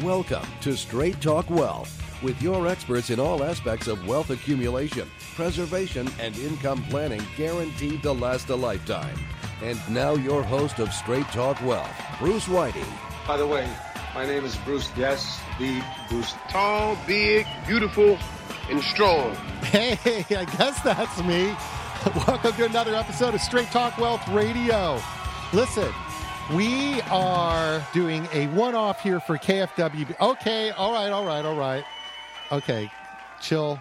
Welcome to Straight Talk Wealth with your experts in all aspects of wealth accumulation, preservation, and income planning guaranteed to last a lifetime. And now, your host of Straight Talk Wealth, Bruce Whitey. By the way, my name is Bruce. Yes, the Bruce. Tall, big, beautiful, and strong. Hey, I guess that's me. Welcome to another episode of Straight Talk Wealth Radio. Listen, we are doing a one off here for KFW. Okay, all right, all right, all right. Okay, chill.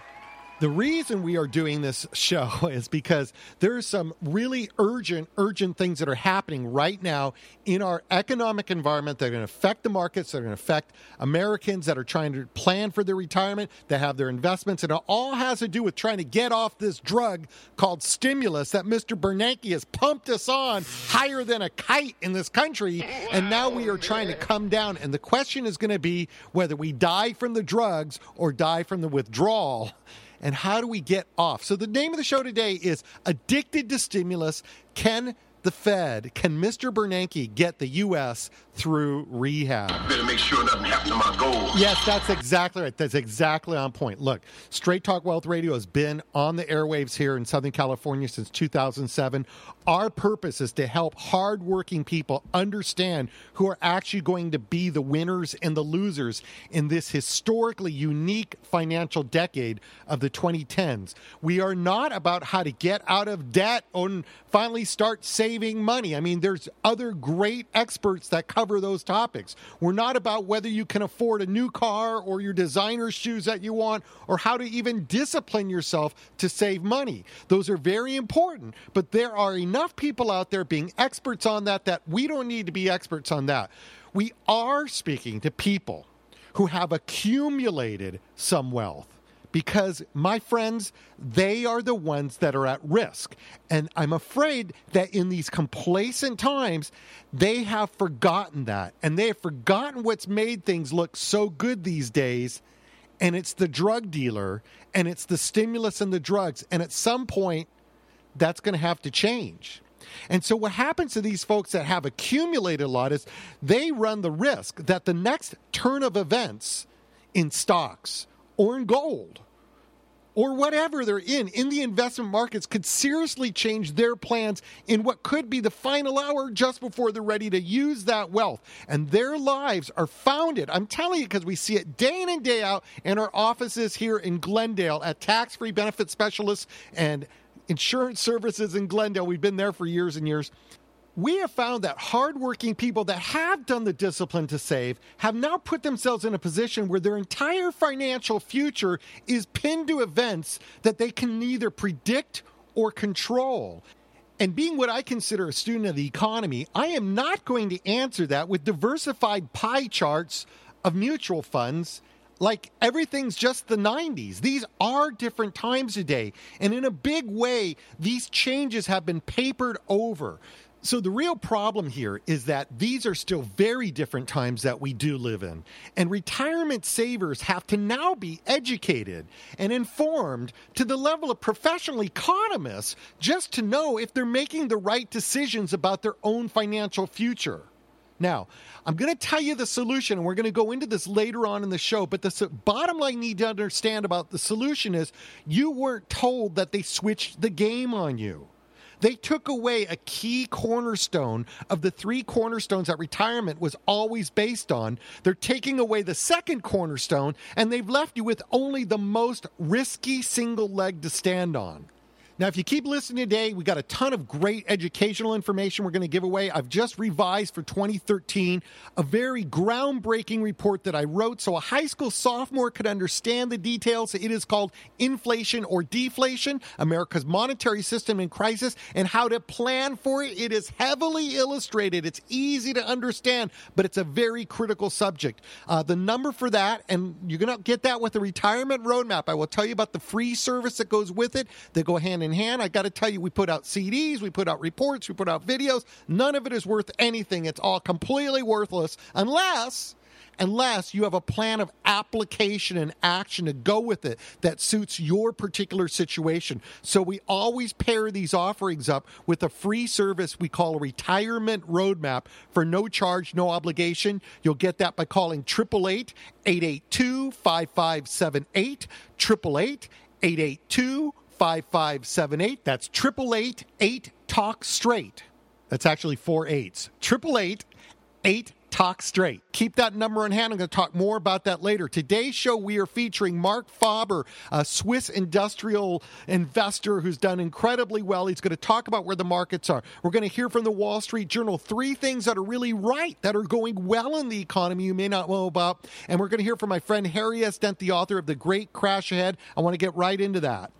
The reason we are doing this show is because there's some really urgent, urgent things that are happening right now in our economic environment that are going to affect the markets, that are going to affect Americans that are trying to plan for their retirement, that have their investments, and it all has to do with trying to get off this drug called stimulus that Mr. Bernanke has pumped us on higher than a kite in this country, and now we are trying to come down. And the question is going to be whether we die from the drugs or die from the withdrawal and how do we get off? So, the name of the show today is Addicted to Stimulus. Can the Fed, can Mr. Bernanke get the U.S. through rehab? Better make sure nothing happens to my goals. Yes, that's exactly right. That's exactly on point. Look, Straight Talk Wealth Radio has been on the airwaves here in Southern California since 2007. Our purpose is to help hardworking people understand who are actually going to be the winners and the losers in this historically unique financial decade of the 2010s. We are not about how to get out of debt and finally start saving money. I mean, there's other great experts that cover those topics. We're not about whether you can afford a new car or your designer shoes that you want or how to even discipline yourself to save money. Those are very important, but there are enough people out there being experts on that that we don't need to be experts on that. We are speaking to people who have accumulated some wealth because my friends, they are the ones that are at risk. And I'm afraid that in these complacent times, they have forgotten that. And they have forgotten what's made things look so good these days. And it's the drug dealer and it's the stimulus and the drugs. And at some point, that's going to have to change. And so, what happens to these folks that have accumulated a lot is they run the risk that the next turn of events in stocks or in gold or whatever they're in in the investment markets could seriously change their plans in what could be the final hour just before they're ready to use that wealth. And their lives are founded, I'm telling you, because we see it day in and day out in our offices here in Glendale at Tax Free Benefit Specialists and Insurance Services in Glendale. We've been there for years and years we have found that hardworking people that have done the discipline to save have now put themselves in a position where their entire financial future is pinned to events that they can neither predict or control. And being what I consider a student of the economy, I am not going to answer that with diversified pie charts of mutual funds like everything's just the 90s. These are different times today. And in a big way, these changes have been papered over. So the real problem here is that these are still very different times that we do live in. And retirement savers have to now be educated and informed to the level of professional economists just to know if they're making the right decisions about their own financial future. Now, I'm going to tell you the solution, and we're going to go into this later on in the show. But the bottom line you need to understand about the solution is you weren't told that they switched the game on you. They took away a key cornerstone of the three cornerstones that retirement was always based on. They're taking away the second cornerstone, and they've left you with only the most risky single leg to stand on. Now, if you keep listening today, we got a ton of great educational information we're going to give away. I've just revised for 2013 a very groundbreaking report that I wrote so a high school sophomore could understand the details. It is called Inflation or Deflation America's Monetary System in Crisis and How to Plan for It. It is heavily illustrated, it's easy to understand, but it's a very critical subject. Uh, the number for that, and you're going to get that with the retirement roadmap. I will tell you about the free service that goes with it. They go hand in in hand. I got to tell you, we put out CDs, we put out reports, we put out videos. None of it is worth anything. It's all completely worthless unless unless you have a plan of application and action to go with it that suits your particular situation. So we always pair these offerings up with a free service we call a retirement roadmap for no charge, no obligation. You'll get that by calling 888 882 5578. 888 882 5578. That's 888 8 Talk Straight. That's actually four eights. 888 8 Talk Straight. Keep that number in hand. I'm going to talk more about that later. Today's show, we are featuring Marc Faber, a Swiss industrial investor who's done incredibly well. He's going to talk about where the markets are. We're going to hear from the Wall Street Journal three things that are really right, that are going well in the economy you may not know about. And we're going to hear from my friend Harry S. Dent, the author of The Great Crash Ahead. I want to get right into that.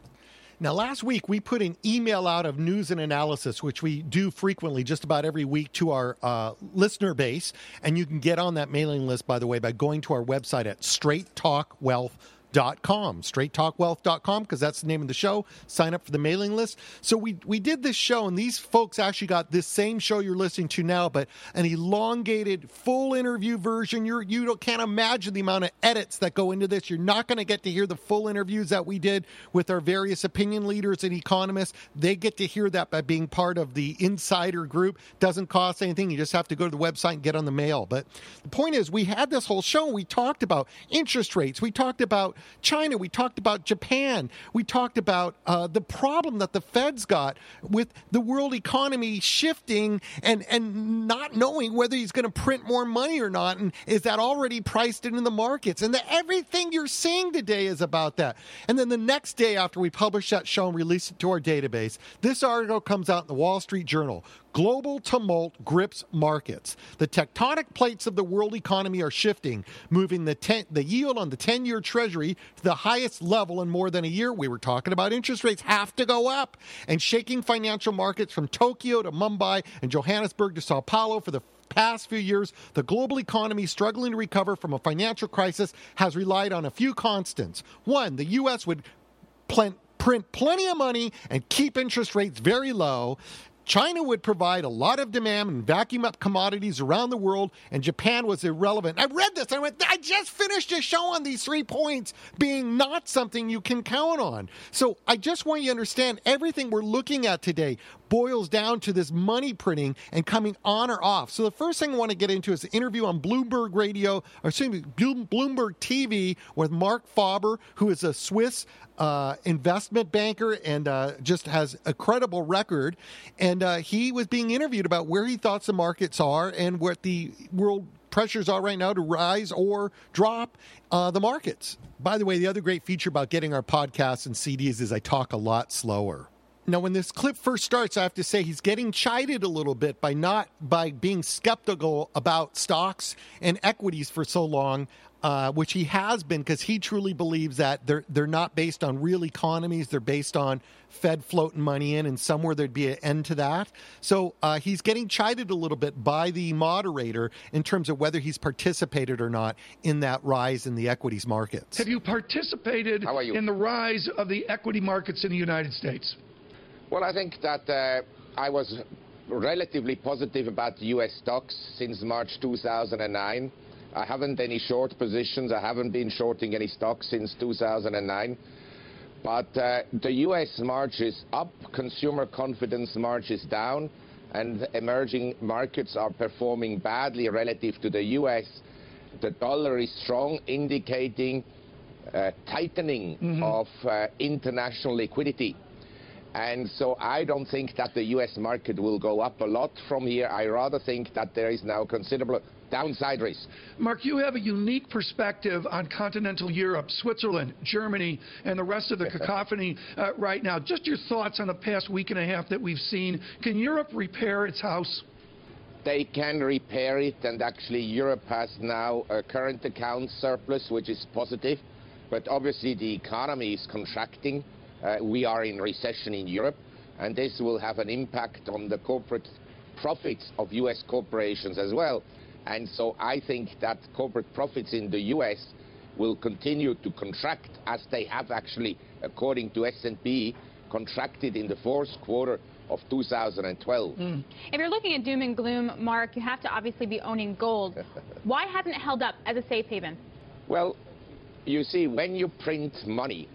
Now, last week we put an email out of news and analysis, which we do frequently, just about every week, to our uh, listener base. And you can get on that mailing list, by the way, by going to our website at straighttalkwealth.com straighttalkwealth.com, straighttalkwealth.com, because that's the name of the show. Sign up for the mailing list. So we, we did this show, and these folks actually got this same show you're listening to now, but an elongated, full interview version. You're, you don't, can't imagine the amount of edits that go into this. You're not going to get to hear the full interviews that we did with our various opinion leaders and economists. They get to hear that by being part of the insider group. Doesn't cost anything. You just have to go to the website and get on the mail. But the point is, we had this whole show. We talked about interest rates. We talked about China. We talked about Japan. We talked about uh, the problem that the Fed's got with the world economy shifting and, and not knowing whether he's going to print more money or not. And is that already priced into the markets? And the, everything you're seeing today is about that. And then the next day after we publish that show and release it to our database, this article comes out in the Wall Street Journal. Global tumult grips markets. The tectonic plates of the world economy are shifting, moving the, ten, the yield on the 10 year Treasury to the highest level in more than a year. We were talking about interest rates have to go up, and shaking financial markets from Tokyo to Mumbai and Johannesburg to Sao Paulo for the past few years, the global economy struggling to recover from a financial crisis has relied on a few constants. One, the U.S. would print plenty of money and keep interest rates very low. China would provide a lot of demand and vacuum up commodities around the world, and Japan was irrelevant. I read this. I went, I just finished a show on these three points being not something you can count on. So I just want you to understand everything we're looking at today boils down to this money printing and coming on or off. So the first thing I want to get into is an interview on Bloomberg Radio, or excuse me, Bloomberg TV with Marc Faber, who is a Swiss uh, investment banker and uh, just has a credible record. And uh, he was being interviewed about where he thought the markets are and what the world pressures are right now to rise or drop uh, the markets. By the way, the other great feature about getting our podcasts and CDs is I talk a lot slower. Now, when this clip first starts, I have to say he's getting chided a little bit by not by being skeptical about stocks and equities for so long, uh, which he has been because he truly believes that they're they're not based on real economies; they're based on Fed floating money in, and somewhere there'd be an end to that. So uh, he's getting chided a little bit by the moderator in terms of whether he's participated or not in that rise in the equities markets. Have you participated you? in the rise of the equity markets in the United States? Well, I think that uh, I was relatively positive about U.S. stocks since March 2009. I haven't any short positions. I haven't been shorting any stocks since 2009. But uh, the U.S. marches up, consumer confidence marches down, and emerging markets are performing badly relative to the U.S. The dollar is strong, indicating uh, tightening mm -hmm. of uh, international liquidity. And so I don't think that the U.S. market will go up a lot from here. I rather think that there is now considerable downside risk. Marc, you have a unique perspective on continental Europe, Switzerland, Germany, and the rest of the cacophony uh, right now. Just your thoughts on the past week and a half that we've seen. Can Europe repair its house? They can repair it, and actually Europe has now a current account surplus, which is positive. But obviously the economy is contracting. Uh, we are in recession in Europe, and this will have an impact on the corporate profits of U.S. corporations as well. And so I think that corporate profits in the U.S. will continue to contract as they have actually, according to S&P, contracted in the fourth quarter of 2012. Mm. If you're looking at doom and gloom, Marc, you have to obviously be owning gold. Why hasn't it held up as a safe haven? Well, you see, when you print money,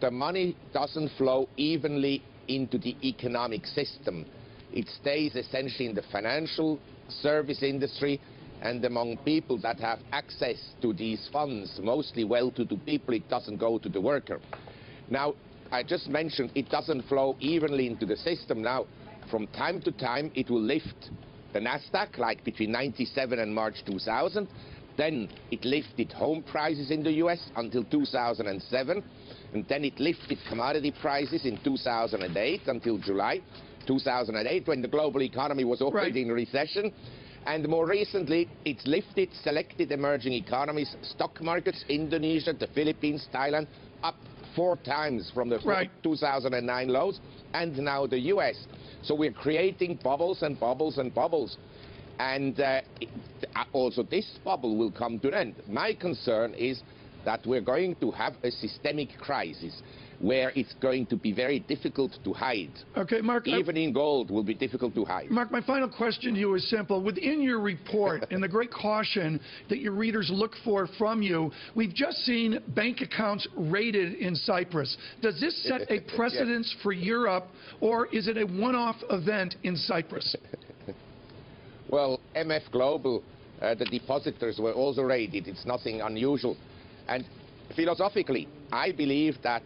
the money doesn't flow evenly into the economic system. It stays essentially in the financial service industry and among people that have access to these funds, mostly well-to-do people, it doesn't go to the worker. Now, I just mentioned it doesn't flow evenly into the system. Now, from time to time, it will lift the Nasdaq, like between 97 and March 2000. Then it lifted home prices in the US until 2007. And then it lifted commodity prices in 2008 until July 2008, when the global economy was already right. in recession. And more recently, it's lifted selected emerging economies, stock markets, Indonesia, the Philippines, Thailand, up four times from the right. 2009 lows, and now the US. So we're creating bubbles and bubbles and bubbles. And uh, Uh, also this bubble will come to an end. My concern is that we're going to have a systemic crisis where it's going to be very difficult to hide. Okay, Marc. Even I, in gold will be difficult to hide. Marc, my final question to you is simple. Within your report and the great caution that your readers look for from you, we've just seen bank accounts raided in Cyprus. Does this set a precedence for Europe, or is it a one-off event in Cyprus? well, MF Global, uh, the depositors were also raided. It's nothing unusual. And philosophically, I believe that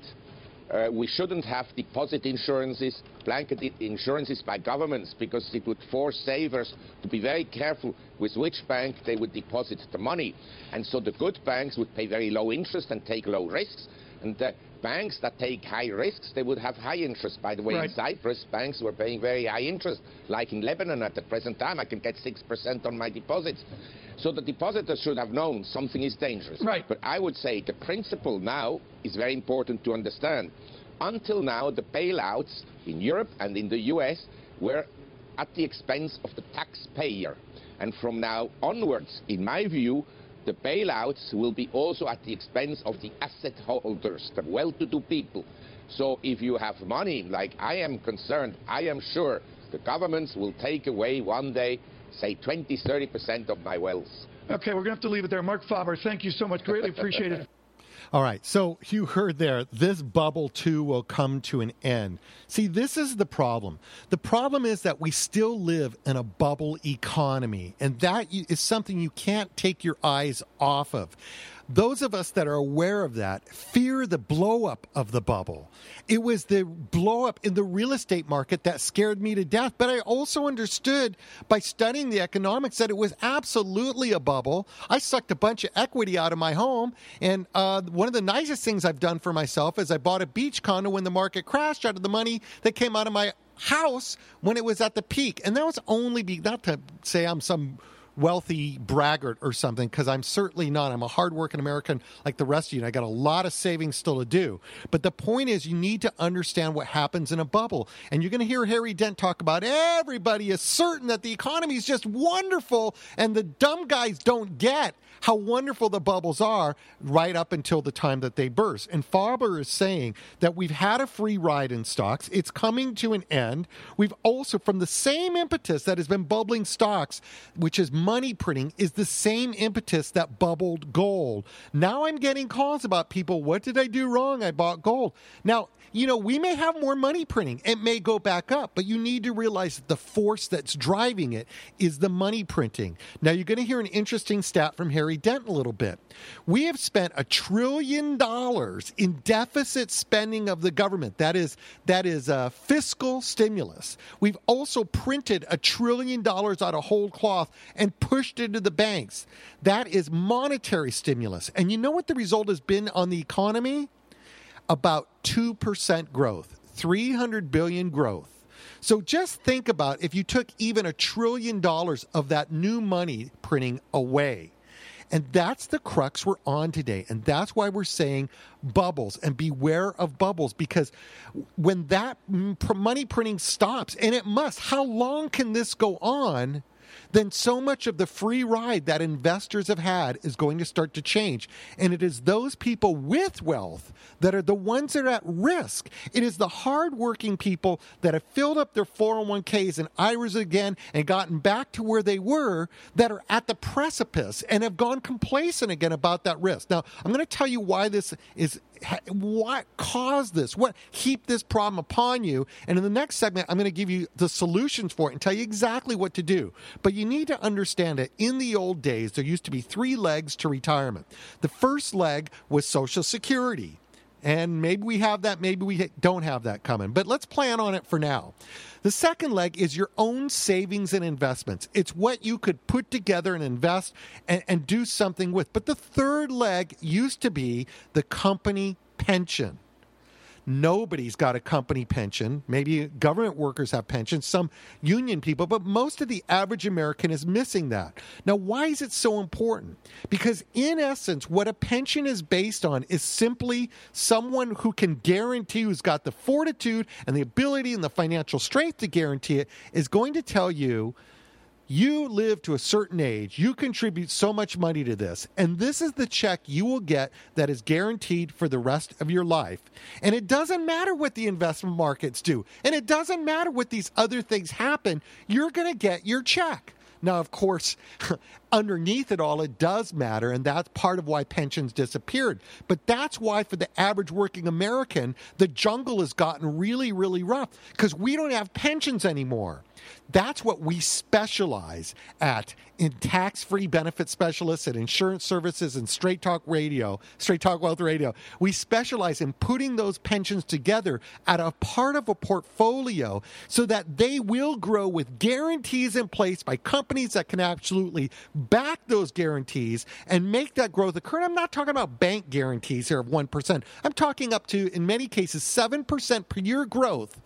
uh, we shouldn't have deposit insurances, blanket insurances by governments, because it would force savers to be very careful with which bank they would deposit the money. And so the good banks would pay very low interest and take low risks. And the banks that take high risks, they would have high interest. By the way, right. in Cyprus, banks were paying very high interest. Like in Lebanon at the present time, I can get 6% on my deposits. So the depositors should have known something is dangerous. Right. But I would say the principle now is very important to understand. Until now, the bailouts in Europe and in the US were at the expense of the taxpayer. And from now onwards, in my view, the bailouts will be also at the expense of the asset holders, the well-to-do people. So if you have money, like I am concerned, I am sure the governments will take away one day say 20, 30% of my wealth. Okay, we're going to have to leave it there. Marc Faber, thank you so much. Greatly appreciate it. All right. So you heard there, this bubble too will come to an end. See, this is the problem. The problem is that we still live in a bubble economy, and that is something you can't take your eyes off of. Those of us that are aware of that fear the blow up of the bubble. It was the blow up in the real estate market that scared me to death. But I also understood by studying the economics that it was absolutely a bubble. I sucked a bunch of equity out of my home. And uh, one of the nicest things I've done for myself is I bought a beach condo when the market crashed out of the money that came out of my house when it was at the peak. And that was only be not to say I'm some wealthy braggart or something because I'm certainly not. I'm a hardworking American like the rest of you, and I got a lot of savings still to do. But the point is, you need to understand what happens in a bubble. And you're going to hear Harry Dent talk about everybody is certain that the economy is just wonderful, and the dumb guys don't get how wonderful the bubbles are right up until the time that they burst. And Faber is saying that we've had a free ride in stocks. It's coming to an end. We've also, from the same impetus that has been bubbling stocks, which is money printing is the same impetus that bubbled gold. Now I'm getting calls about people, what did I do wrong? I bought gold. Now, you know, we may have more money printing. It may go back up, but you need to realize that the force that's driving it is the money printing. Now, you're going to hear an interesting stat from Harry Dent a little bit. We have spent a trillion dollars in deficit spending of the government. That is that is a fiscal stimulus. We've also printed a trillion dollars out of whole cloth and pushed into the banks. That is monetary stimulus. And you know what the result has been on the economy? About 2% growth, 300 billion growth. So just think about if you took even a trillion dollars of that new money printing away. And that's the crux we're on today. And that's why we're saying bubbles and beware of bubbles because when that money printing stops, and it must, how long can this go on? Then so much of the free ride that investors have had is going to start to change. And it is those people with wealth that are the ones that are at risk. It is the hardworking people that have filled up their 401ks and IRAs again and gotten back to where they were that are at the precipice and have gone complacent again about that risk. Now, I'm going to tell you why this is what caused this? What heaped this problem upon you? And in the next segment i'm going to give you the solutions for it and tell you exactly what to do. But you need to understand that in the old days there used to be three legs to retirement. The first leg was social security and maybe we have that, maybe we don't have that coming. But let's plan on it for now. The second leg is your own savings and investments. It's what you could put together and invest and, and do something with. But the third leg used to be the company pension. Nobody's got a company pension. Maybe government workers have pensions, some union people, but most of the average American is missing that. Now, why is it so important? Because, in essence, what a pension is based on is simply someone who can guarantee, who's got the fortitude and the ability and the financial strength to guarantee it, is going to tell you you live to a certain age, you contribute so much money to this, and this is the check you will get that is guaranteed for the rest of your life. And it doesn't matter what the investment markets do, and it doesn't matter what these other things happen, you're going to get your check. Now, of course, underneath it all, it does matter, and that's part of why pensions disappeared. But that's why, for the average working American, the jungle has gotten really, really rough because we don't have pensions anymore. That's what we specialize at in tax free benefit specialists and insurance services and Straight Talk Radio, Straight Talk Wealth Radio. We specialize in putting those pensions together at a part of a portfolio so that they will grow with guarantees in place by companies that can absolutely back those guarantees and make that growth occur. And I'm not talking about bank guarantees here of 1%. I'm talking up to, in many cases, 7% per year growth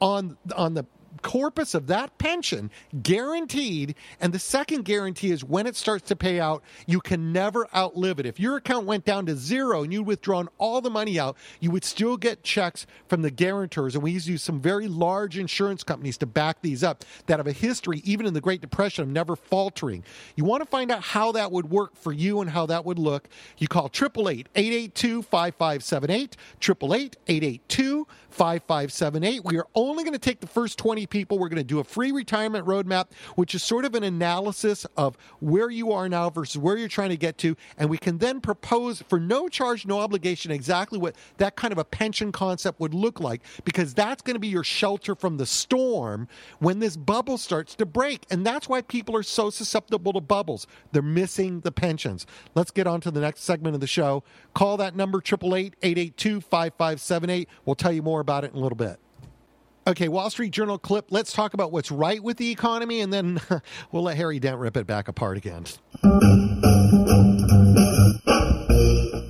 on on the corpus of that pension guaranteed. And the second guarantee is when it starts to pay out, you can never outlive it. If your account went down to zero and you'd withdrawn all the money out, you would still get checks from the guarantors. And we use some very large insurance companies to back these up that have a history, even in the Great Depression, of never faltering. You want to find out how that would work for you and how that would look? You call 888 882 5578, 888 882 5578. We are only going to take the first 20 people. We're going to do a free retirement roadmap, which is sort of an analysis of where you are now versus where you're trying to get to. And we can then propose for no charge, no obligation exactly what that kind of a pension concept would look like, because that's going to be your shelter from the storm when this bubble starts to break. And that's why people are so susceptible to bubbles. They're missing the pensions. Let's get on to the next segment of the show. Call that number, 888 882 5578. We'll tell you more about it in a little bit. Okay, Wall Street Journal clip. Let's talk about what's right with the economy, and then we'll let Harry Dent rip it back apart again.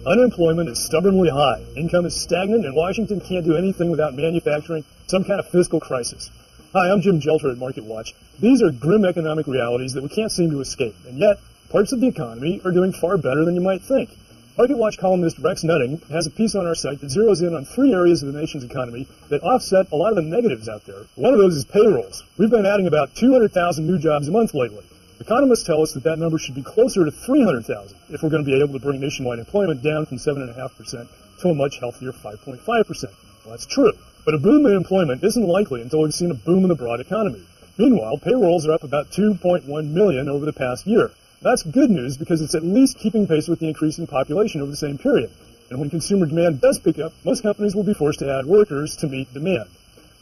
Unemployment is stubbornly high. Income is stagnant, and Washington can't do anything without manufacturing some kind of fiscal crisis. Hi, I'm Jim Jelter at MarketWatch. These are grim economic realities that we can't seem to escape, and yet parts of the economy are doing far better than you might think. MarketWatch columnist Rex Nutting has a piece on our site that zeroes in on three areas of the nation's economy that offset a lot of the negatives out there. One of those is payrolls. We've been adding about 200,000 new jobs a month lately. Economists tell us that that number should be closer to 300,000 if we're going to be able to bring nationwide employment down from 7.5% to a much healthier 5.5%. Well, that's true. But a boom in employment isn't likely until we've seen a boom in the broad economy. Meanwhile, payrolls are up about 2.1 million over the past year. That's good news because it's at least keeping pace with the increase in population over the same period. And when consumer demand does pick up, most companies will be forced to add workers to meet demand.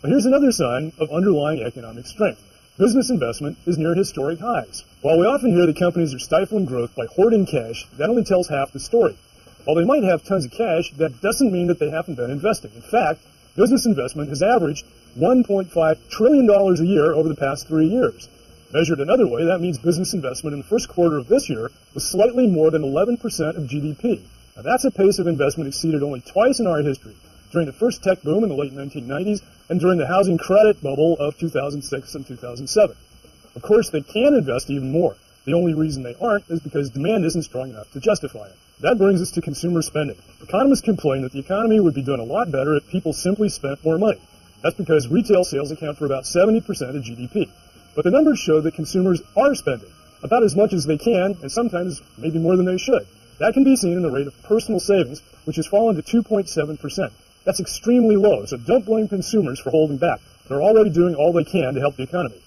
But here's another sign of underlying economic strength. Business investment is near historic highs. While we often hear that companies are stifling growth by hoarding cash, that only tells half the story. While they might have tons of cash, that doesn't mean that they haven't been investing. In fact, business investment has averaged $1.5 trillion a year over the past three years. Measured another way, that means business investment in the first quarter of this year was slightly more than 11% of GDP. Now, that's a pace of investment exceeded only twice in our history during the first tech boom in the late 1990s and during the housing credit bubble of 2006 and 2007. Of course, they can invest even more. The only reason they aren't is because demand isn't strong enough to justify it. That brings us to consumer spending. Economists complain that the economy would be doing a lot better if people simply spent more money. That's because retail sales account for about 70% of GDP. But the numbers show that consumers are spending about as much as they can, and sometimes maybe more than they should. That can be seen in the rate of personal savings, which has fallen to 2.7%. That's extremely low, so don't blame consumers for holding back. They're already doing all they can to help the economy.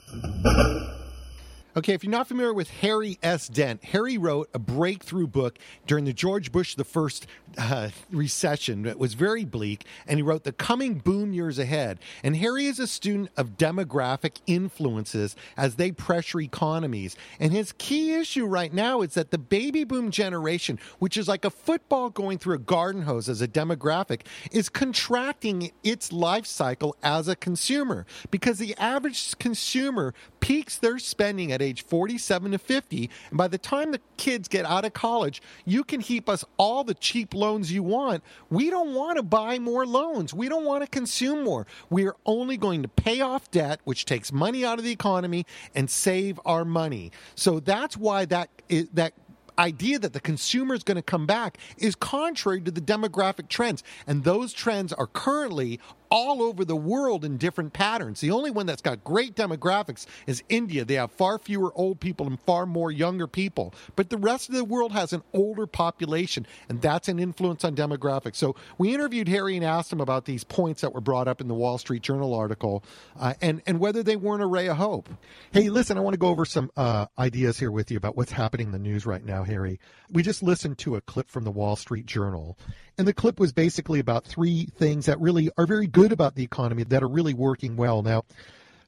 Okay, if you're not familiar with Harry S. Dent, Harry wrote a breakthrough book during the George Bush the first uh, recession. It was very bleak, and he wrote The Coming Boom Years Ahead. And Harry is a student of demographic influences as they pressure economies. And his key issue right now is that the baby boom generation, which is like a football going through a garden hose as a demographic, is contracting its life cycle as a consumer because the average consumer peaks their spending at age 47 to 50. And by the time the kids get out of college, you can heap us all the cheap loans you want. We don't want to buy more loans. We don't want to consume more. We are only going to pay off debt, which takes money out of the economy, and save our money. So that's why that that idea that the consumer is going to come back is contrary to the demographic trends. And those trends are currently all over the world in different patterns. The only one that's got great demographics is India. They have far fewer old people and far more younger people. But the rest of the world has an older population, and that's an influence on demographics. So we interviewed Harry and asked him about these points that were brought up in the Wall Street Journal article uh, and, and whether they weren't a ray of hope. Hey, listen, I want to go over some uh, ideas here with you about what's happening in the news right now, Harry. We just listened to a clip from the Wall Street Journal, and the clip was basically about three things that really are very good about the economy that are really working well. Now,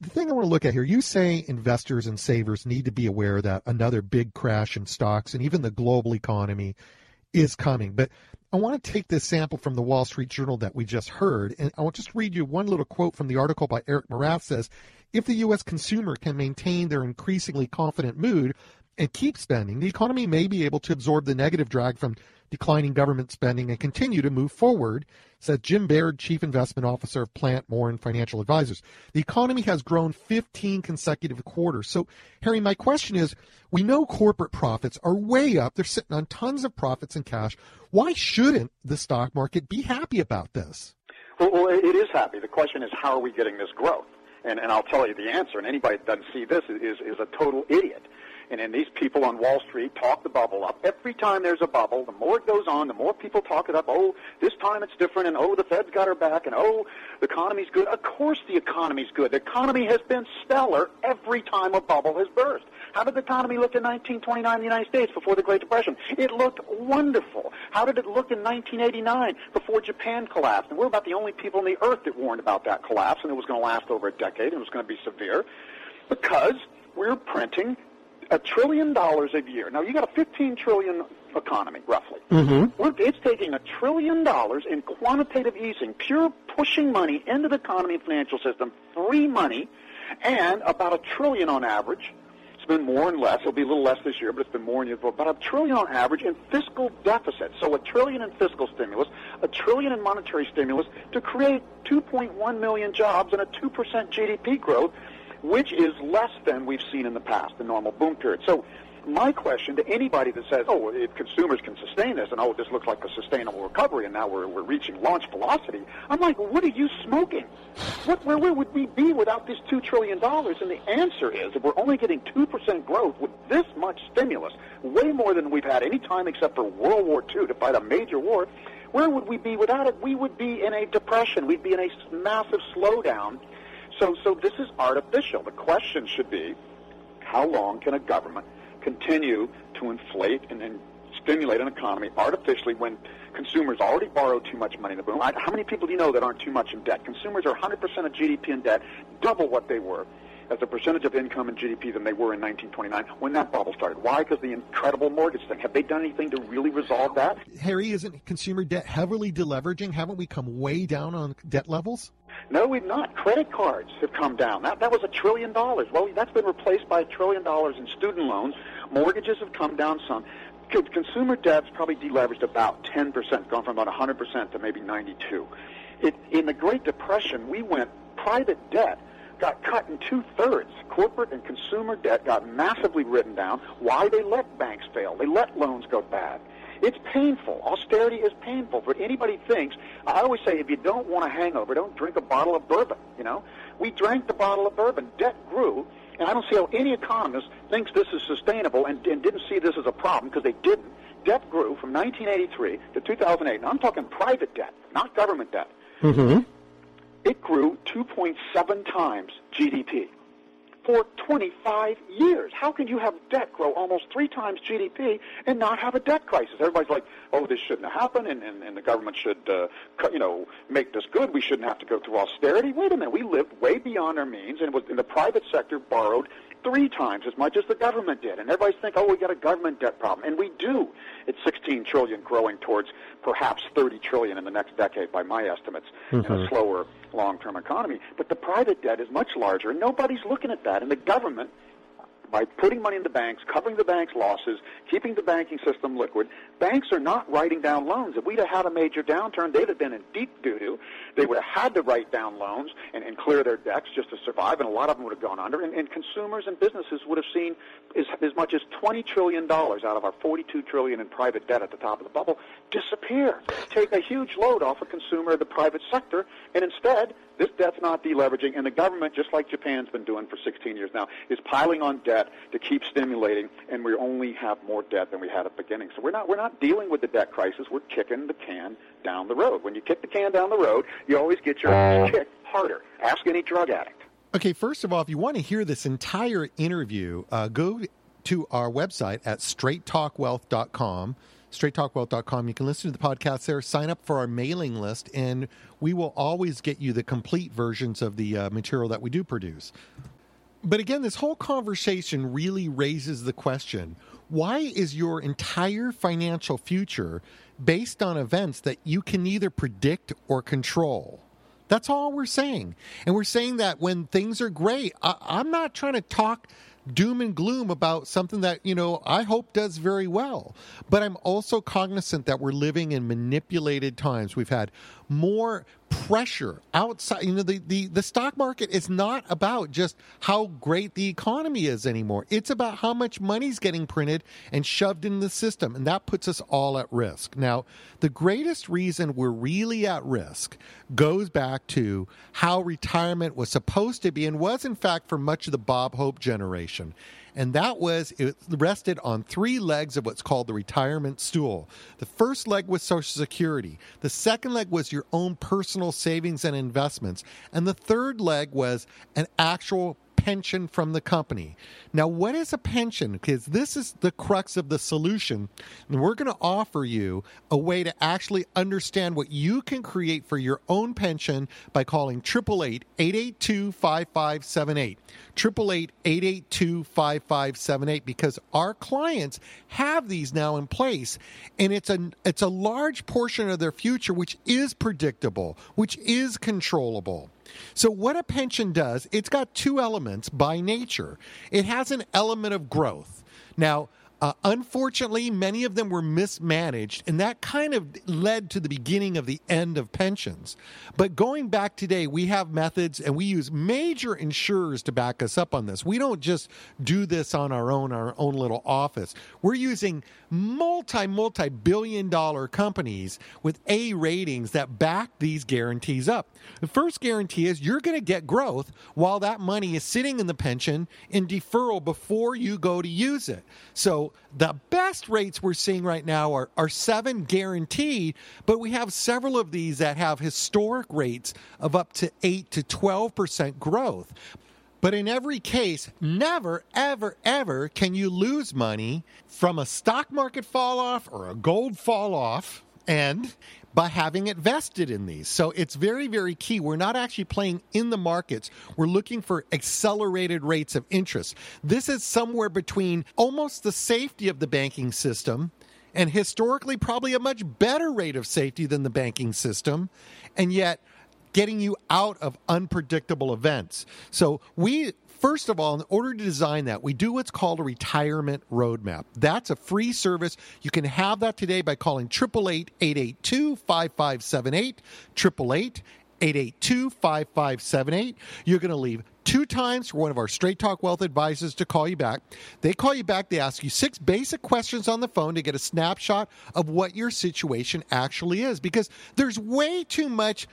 the thing I want to look at here, you say investors and savers need to be aware that another big crash in stocks and even the global economy is coming. But I want to take this sample from the Wall Street Journal that we just heard, and I'll just read you one little quote from the article by Eric Morath says, if the U.S. consumer can maintain their increasingly confident mood and keep spending, the economy may be able to absorb the negative drag from declining government spending and continue to move forward, said Jim Baird, Chief Investment Officer of Plante Moran Financial Advisors. The economy has grown 15 consecutive quarters. So, Harry, my question is we know corporate profits are way up. They're sitting on tons of profits and cash. Why shouldn't the stock market be happy about this? Well, well it is happy. The question is, how are we getting this growth? And, and I'll tell you the answer, and anybody that doesn't see this is, is a total idiot. And then these people on Wall Street talk the bubble up. Every time there's a bubble, the more it goes on, the more people talk it up. Oh, this time it's different, and oh, the Fed's got our back, and oh, the economy's good. Of course the economy's good. The economy has been stellar every time a bubble has burst. How did the economy look in 1929 in the United States before the Great Depression? It looked wonderful. How did it look in 1989 before Japan collapsed? And we're about the only people on the earth that warned about that collapse, and it was going to last over a decade, and it was going to be severe, because we're printing a trillion dollars a year. Now you got a 15 trillion economy, roughly. Mm-hmm. It's taking a trillion dollars in quantitative easing, pure pushing money into the economy and financial system, free money, and about a trillion on average. It's been more and less. It'll be a little less this year, but it's been more and less about a trillion on average in fiscal deficit. So a trillion in fiscal stimulus, a trillion in monetary stimulus to create 2.1 million jobs and a 2% GDP growth which is less than we've seen in the past, the normal boom period. So my question to anybody that says, oh, if consumers can sustain this, and oh, this looks like a sustainable recovery, and now we're, we're reaching launch velocity, I'm like, what are you smoking? What, where, where would we be without this $2 trillion? And the answer is, if we're only getting 2% growth with this much stimulus, way more than we've had any time except for World War II to fight a major war, where would we be without it? We would be in a depression. We'd be in a massive slowdown so, so this is artificial. The question should be, how long can a government continue to inflate and, stimulate an economy artificially when consumers already borrow too much money in the boom? I, how many people do you know that aren't too much in debt? Consumers are 100% of GDP in debt, double what they were as a percentage of income and GDP than they were in 1929 when that bubble started. Why? Because the incredible mortgage thing. Have they done anything to really resolve that? Harry, isn't consumer debt heavily deleveraging? Haven't we come way down on debt levels? No, we've not. Credit cards have come down. That, that was a trillion dollars. Well, that's been replaced by a trillion dollars in student loans. Mortgages have come down some. Consumer debt's probably deleveraged about 10%, gone from about 100% to maybe 92. It, in the Great Depression, we went private debt got cut in two thirds. Corporate and consumer debt got massively written down. Why they let banks fail? They let loans go bad. It's painful. Austerity is painful. But anybody thinks, I always say, if you don't want a hangover, don't drink a bottle of bourbon. You know, we drank the bottle of bourbon. Debt grew, And I don't see how any economist thinks this is sustainable and, and didn't see this as a problem because they didn't. Debt grew from 1983 to 2008. Now I'm talking private debt, not government debt. Mm-hmm. It grew 2.7 times GDP for 25 years. How can you have debt grow almost three times GDP and not have a debt crisis? Everybody's like, oh, this shouldn't happen, and, and, and the government should, uh, you know, make this good. We shouldn't have to go through austerity. Wait a minute, we lived way beyond our means, and, was, and the private sector borrowed three times as much as the government did. And everybody's think, oh, we got a government debt problem, and we do. It's 16 trillion, growing towards perhaps 30 trillion in the next decade, by my estimates, mm-hmm. in a slower long-term economy. But the private debt is much larger, and nobody's looking at that. And the government by putting money in the banks, covering the banks' losses, keeping the banking system liquid. Banks are not writing down loans. If we'd have had a major downturn, they'd have been in deep doo-doo. They would have had to write down loans and, and clear their debts just to survive, and a lot of them would have gone under. And, and consumers and businesses would have seen as, as much as $20 trillion out of our 42 trillion in private debt at the top of the bubble disappear. Take a huge load off a consumer of the private sector, and instead, this debt's not deleveraging, and the government, just like Japan's been doing for 16 years now, is piling on debt to keep stimulating, and we only have more debt than we had at the beginning. So we're not we're not dealing with the debt crisis. We're kicking the can down the road. When you kick the can down the road, you always get your ass kicked harder. Ask any drug addict. Okay, first of all, if you want to hear this entire interview, uh, go to our website at straighttalkwealth.com straighttalkwealth.com. You can listen to the podcast there, sign up for our mailing list, and we will always get you the complete versions of the uh, material that we do produce. But again, this whole conversation really raises the question why is your entire financial future based on events that you can neither predict or control? That's all we're saying. And we're saying that when things are great, I- am not trying to talk doom and gloom about something that, you know, I hope does very well. But I'm also cognizant that we're living in manipulated times. We've had more pressure outside you know the, the the stock market is not about just how great the economy is anymore. It's about how much money's getting printed and shoved in the system and that puts us all at risk. Now the greatest reason we're really at risk goes back to how retirement was supposed to be and was in fact for much of the bob hope generation and that was it rested on three legs of what's called the retirement stool. The first leg was Social Security, the second leg was your own personal savings and investments, and the third leg was an actual pension from the company. Now, what is a pension? Because this is the crux of the solution. And we're going to offer you a way to actually understand what you can create for your own pension by calling 888 882 5578. 888 882 5578 because our clients have these now in place and it's a it's a large portion of their future which is predictable, which is controllable. So, what a pension does, it's got two elements by nature. It has an element of growth. Now, uh, unfortunately, many of them were mismanaged, and that kind of led to the beginning of the end of pensions. But going back today, we have methods and we use major insurers to back us up on this. We don't just do this on our own, our own little office. We're using multi, multi billion dollar companies with A ratings that back these guarantees up. The first guarantee is you're going to get growth while that money is sitting in the pension in deferral before you go to use it. The best rates we're seeing right now are, are seven guaranteed, but we have several of these that have historic rates of up to 8 to 12% growth. But in every case, never, ever, ever can you lose money from a stock market fall off or a gold fall off. And by having it vested in these. So it's very, very key. We're not actually playing in the markets. We're looking for accelerated rates of interest. This is somewhere between almost the safety of the banking system and historically probably a much better rate of safety than the banking system. And yet, getting you out of unpredictable events. So we First of all, in order to design that, we do what's called a retirement roadmap. That's a free service. You can have that today by calling 888 882 5578. 888 882 5578. You're going to leave two times for one of our Straight Talk Wealth advisors to call you back. They call you back, they ask you six basic questions on the phone to get a snapshot of what your situation actually is because there's way too much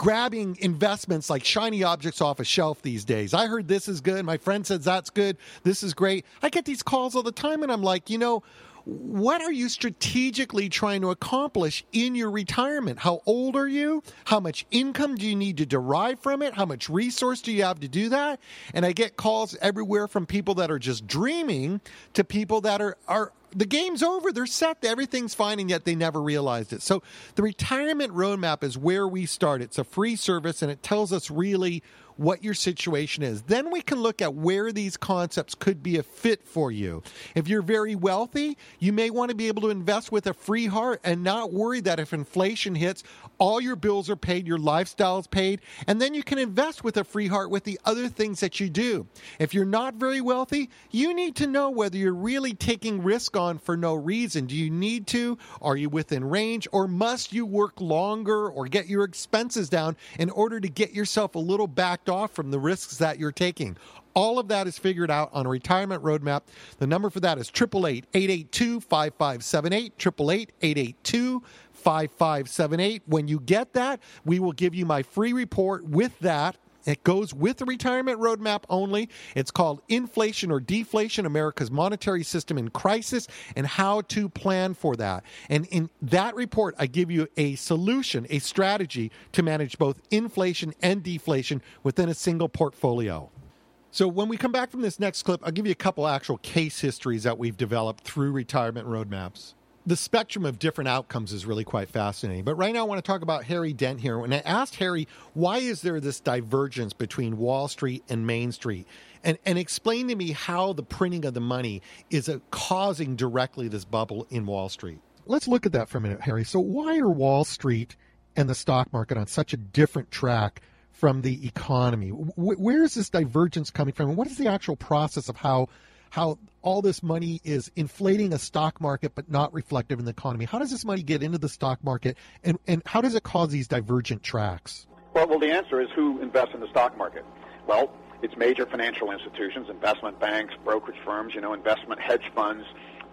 grabbing investments like shiny objects off a shelf these days. I heard this is good. My friend says that's good. This is great. I get these calls all the time, and I'm like, you know, what are you strategically trying to accomplish in your retirement? How old are you? How much income do you need to derive from it? How much resource do you have to do that? And I get calls everywhere from people that are just dreaming to people that are are the game's over. They're set. Everything's fine, and yet they never realized it. So the retirement roadmap is where we start. It's a free service, and it tells us really what your situation is. Then we can look at where these concepts could be a fit for you. If you're very wealthy, you may want to be able to invest with a free heart and not worry that if inflation hits, all your bills are paid, your lifestyle is paid, and then you can invest with a free heart with the other things that you do. If you're not very wealthy, you need to know whether you're really taking risk on for no reason. Do you need to? Are you within range? Or must you work longer or get your expenses down in order to get yourself a little backed off from the risks that you're taking. All of that is figured out on a retirement roadmap. The number for that is 888 882 5578. 888 882 5578. When you get that, we will give you my free report with that it goes with the retirement roadmap only. It's called Inflation or Deflation America's Monetary System in Crisis and How to Plan for That. And in that report, I give you a solution, a strategy to manage both inflation and deflation within a single portfolio. So, when we come back from this next clip, I'll give you a couple actual case histories that we've developed through retirement roadmaps the spectrum of different outcomes is really quite fascinating. But right now, I want to talk about Harry Dent here. When I asked Harry, why is there this divergence between Wall Street and Main Street? And, and explain to me how the printing of the money is causing directly this bubble in Wall Street. Let's look at that for a minute, Harry. So, why are Wall Street and the stock market on such a different track from the economy? where is this divergence coming from? And what is the actual process of how how all this money is inflating a stock market but not reflective in the economy. How does this money get into the stock market and, and how does it cause these divergent tracks? Well, well, the answer is who invests in the stock market? Well, it's major financial institutions, investment banks, brokerage firms, you know, investment hedge funds,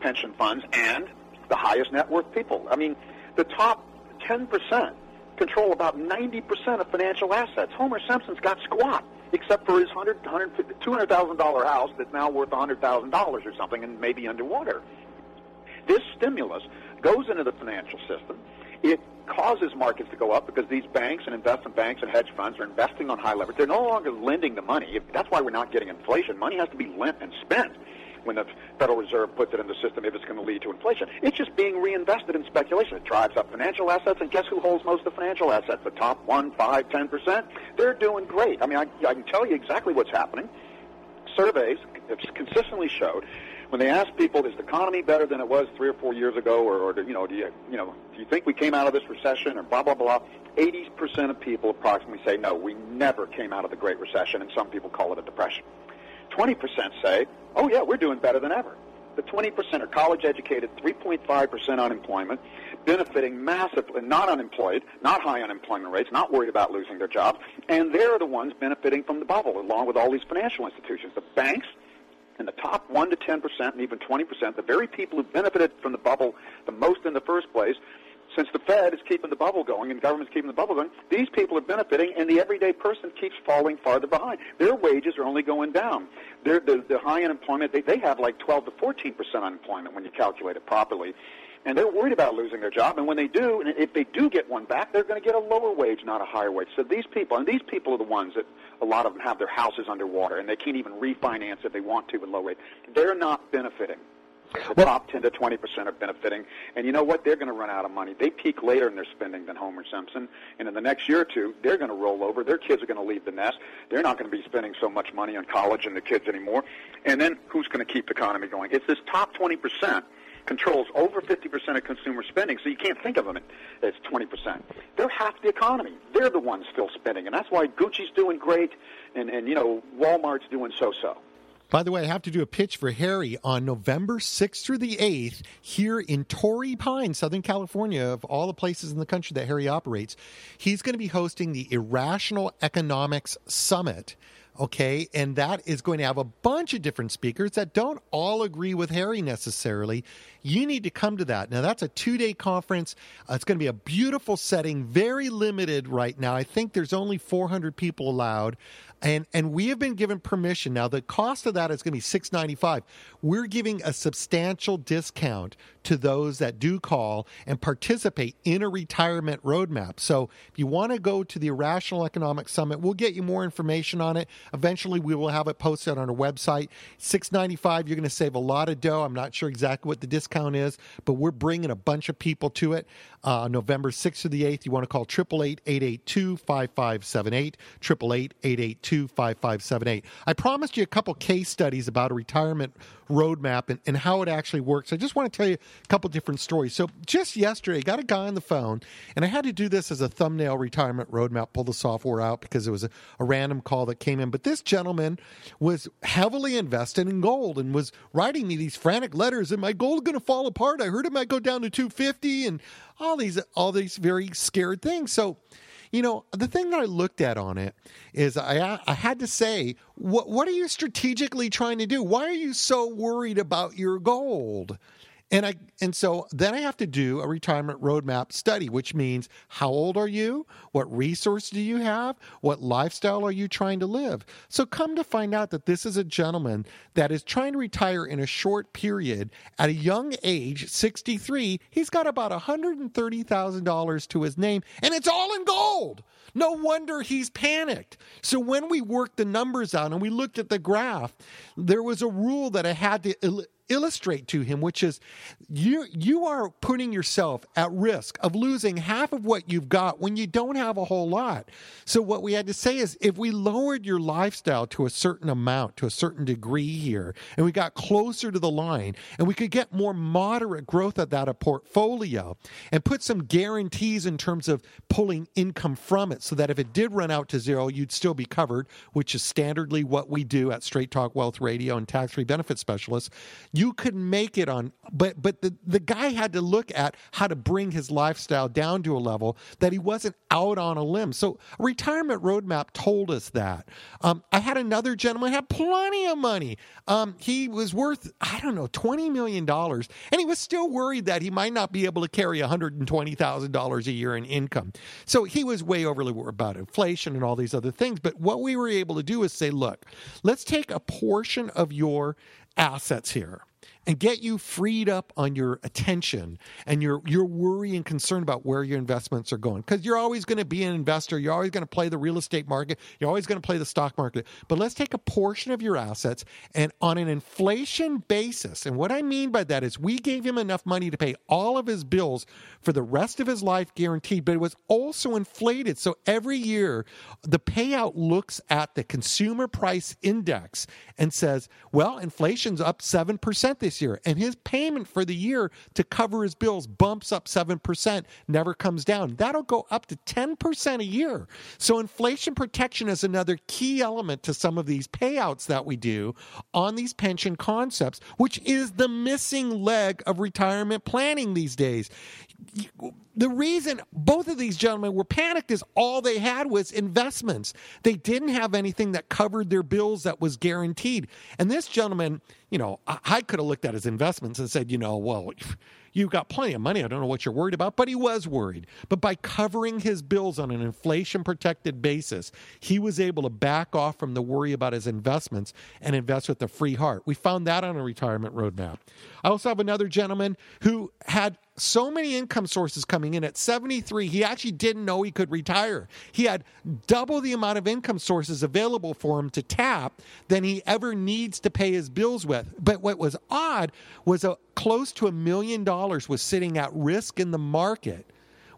pension funds, and the highest net worth people. I mean, the top 10% control about 90% of financial assets. Homer Simpson's got squat except for his $100,000 $200,000 house that's now worth a $100,000 or something and maybe underwater. This stimulus goes into the financial system. It causes markets to go up because these banks and investment banks and hedge funds are investing on high leverage. They're no longer lending the money. That's why we're not getting inflation. Money has to be lent and spent when the Federal Reserve puts it in the system if it's going to lead to inflation. It's just being reinvested in speculation. It drives up financial assets, and guess who holds most of the financial assets? The top one, five, ten percent. They're doing great. I mean, I, I can tell you exactly what's happening. Surveys have consistently showed when they ask people, is the economy better than it was three or four years ago, or, or you know, do you, you know, do you think we came out of this recession, or blah blah blah? Eighty percent of people approximately say no, we never came out of the Great Recession, and some people call it a depression. 20% say, oh, yeah, we're doing better than ever. The 20% are college educated, 3.5% unemployment, benefiting massively, not unemployed, not high unemployment rates, not worried about losing their jobs, and they're the ones benefiting from the bubble, along with all these financial institutions. The banks, and the top 1 to 10% and even 20%, the very people who benefited from the bubble the most in the first place, since the Fed is keeping the bubble going and government's keeping the bubble going, these people are benefiting, and the everyday person keeps falling farther behind. Their wages are only going down. They're, the, the high unemployment, they, they have like 12 to 14 percent unemployment when you calculate it properly. And they're worried about losing their job. And when they do, and if they do get one back, they're going to get a lower wage, not a higher wage. So these people, and these people are the ones that a lot of them have their houses underwater, and they can't even refinance if they want to with low rate. They're not benefiting. The well, top 10 to 20 percent are benefiting, and you know what? They're going to run out of money. They peak later in their spending than Homer Simpson, and in the next year or two, they're going to roll over. Their kids are going to leave the nest. They're not going to be spending so much money on college and the kids anymore. And then who's going to keep the economy going? It's this top 20 percent controls over 50% of consumer spending, so you can't think of them as 20%. They're half the economy. They're the ones still spending, and that's why Gucci's doing great, and, and you know, Walmart's doing so-so. By the way, I have to do a pitch for Harry on November 6th through the 8th here in Torrey Pine, Southern California, of all the places in the country that Harry operates. He's going to be hosting the Irrational Economics Summit. Okay, and that is going to have a bunch of different speakers that don't all agree with Harry necessarily. You need to come to that. Now, that's a two day conference. Uh, it's going to be a beautiful setting, very limited right now. I think there's only 400 people allowed and and we have been given permission now the cost of that is going to be 695 we're giving a substantial discount to those that do call and participate in a retirement roadmap so if you want to go to the irrational economic summit we'll get you more information on it eventually we will have it posted on our website 695 you're going to save a lot of dough i'm not sure exactly what the discount is but we're bringing a bunch of people to it uh, november 6th to the 8th you want to call 888 5578 888 882 I promised you a couple case studies about a retirement roadmap and, and how it actually works. I just want to tell you a couple different stories. So just yesterday, I got a guy on the phone, and I had to do this as a thumbnail retirement roadmap, pull the software out because it was a, a random call that came in. But this gentleman was heavily invested in gold and was writing me these frantic letters, and my gold going to fall apart. I heard it might go down to 250 and all these all these very scared things. So you know, the thing that I looked at on it is I I had to say, what what are you strategically trying to do? Why are you so worried about your gold? And I and so then I have to do a retirement roadmap study, which means how old are you? What resource do you have? What lifestyle are you trying to live? So come to find out that this is a gentleman that is trying to retire in a short period at a young age, 63. He's got about $130,000 to his name and it's all in gold. No wonder he's panicked. So when we worked the numbers out and we looked at the graph, there was a rule that I had to illustrate to him, which is you you are putting yourself at risk of losing half of what you've got when you don't have a whole lot. So what we had to say is if we lowered your lifestyle to a certain amount, to a certain degree here, and we got closer to the line, and we could get more moderate growth of that a portfolio and put some guarantees in terms of pulling income from it so that if it did run out to zero, you'd still be covered, which is standardly what we do at Straight Talk Wealth Radio and tax free benefit specialists you could make it on but but the, the guy had to look at how to bring his lifestyle down to a level that he wasn't out on a limb. So retirement roadmap told us that. Um, i had another gentleman had plenty of money. Um, he was worth i don't know 20 million dollars and he was still worried that he might not be able to carry 120000 dollars a year in income. So he was way overly worried about inflation and all these other things but what we were able to do is say look let's take a portion of your assets here and get you freed up on your attention and your your worry and concern about where your investments are going. Because you're always going to be an investor. You're always going to play the real estate market. You're always going to play the stock market. But let's take a portion of your assets and on an inflation basis. And what i mean by that is we gave him enough money to pay all of his bills for the rest of his life guaranteed but it was also inflated. So every year the payout looks at the consumer price index and says well inflation's up 7% this year. And his payment for the year to cover his bills bumps up 7%, never comes down. That'll go up to 10% a year. So inflation protection is another key element to some of these payouts that we do on these pension concepts, which is the missing leg of retirement planning these days the reason both of these gentlemen were panicked is all they had was investments. They didn't have anything that covered their bills that was guaranteed. And this gentleman, you know, I, could have looked at his investments and said, you know, well, you've got plenty of money. I don't know what you're worried about, but he was worried. But by covering his bills on an inflation protected basis, he was able to back off from the worry about his investments and invest with a free heart. We found that on a retirement roadmap. I also have another gentleman who had so many income sources coming in. At 73 he actually didn't know he could retire. He had double the amount of income sources available for him to tap than he ever needs to pay his bills with. But what was odd was a close to a million dollars was sitting at risk in the market.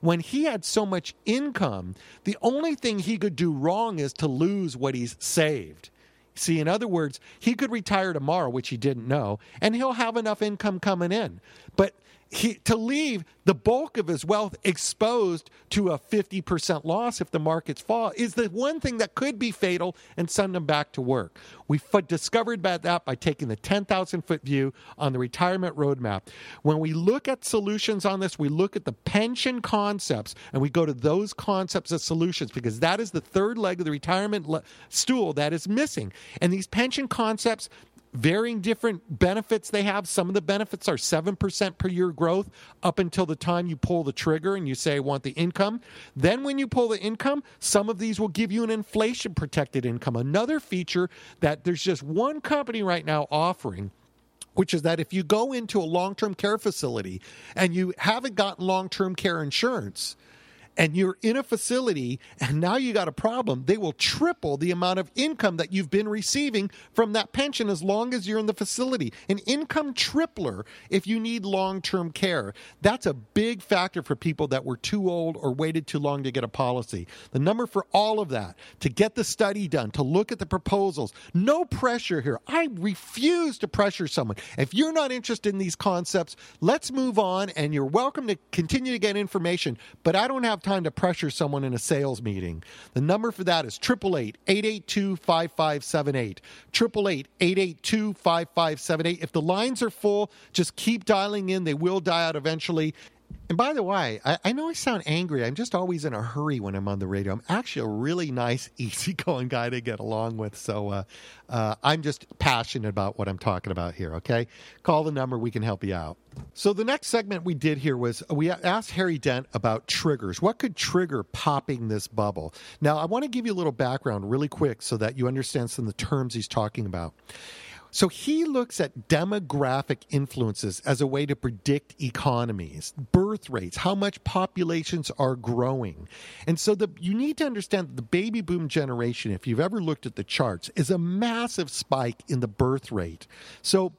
When he had so much income the only thing he could do wrong is to lose what he's saved. See, in other words, he could retire tomorrow, which he didn't know, and he'll have enough income coming in. But he, to leave the bulk of his wealth exposed to a 50% loss if the markets fall is the one thing that could be fatal and send him back to work. We f- discovered that by taking the 10,000 foot view on the retirement roadmap. When we look at solutions on this, we look at the pension concepts and we go to those concepts as solutions because that is the third leg of the retirement le- stool that is missing. And these pension concepts varying different benefits they have. Some of the benefits are 7% per year growth up until the time you pull the trigger and you say, I want the income. Then, when you pull the income, some of these will give you an inflation protected income. Another feature that there's just one company right now offering which is that if you go into a long term care facility and you haven't gotten long term care insurance, and you're in a facility and now you got a problem, they will triple the amount of income that you've been receiving from that pension as long as you're in the facility. An income tripler if you need long term care. That's a big factor for people that were too old or waited too long to get a policy. The number for all of that, to get the study done, to look at the proposals, no pressure here. I refuse to pressure someone. If you're not interested in these concepts, let's move on and you're welcome to continue to get information, but I don't have time to pressure someone in a sales meeting. The number for that is 888 882 5578. 888 882 5578. If the lines are full, just keep dialing in. They will die out eventually. And by the way, I, I, know I sound angry. I'm just always in a hurry when I'm on the radio. I'm actually a really nice, easygoing guy to get along with. So uh, uh, I'm just passionate about what I'm talking about here, okay? Call the number, we can help you out. So the next segment we did here was we asked Harry Dent about triggers. What could trigger popping this bubble? Now, I want to give you a little background really quick so that you understand some of the terms he's talking about. So he looks at demographic influences as a way to predict economies, birth rates, how much populations are growing. And so the, you need to understand that the baby boom generation, if you've ever looked at the charts, is a massive spike in the birth rate. So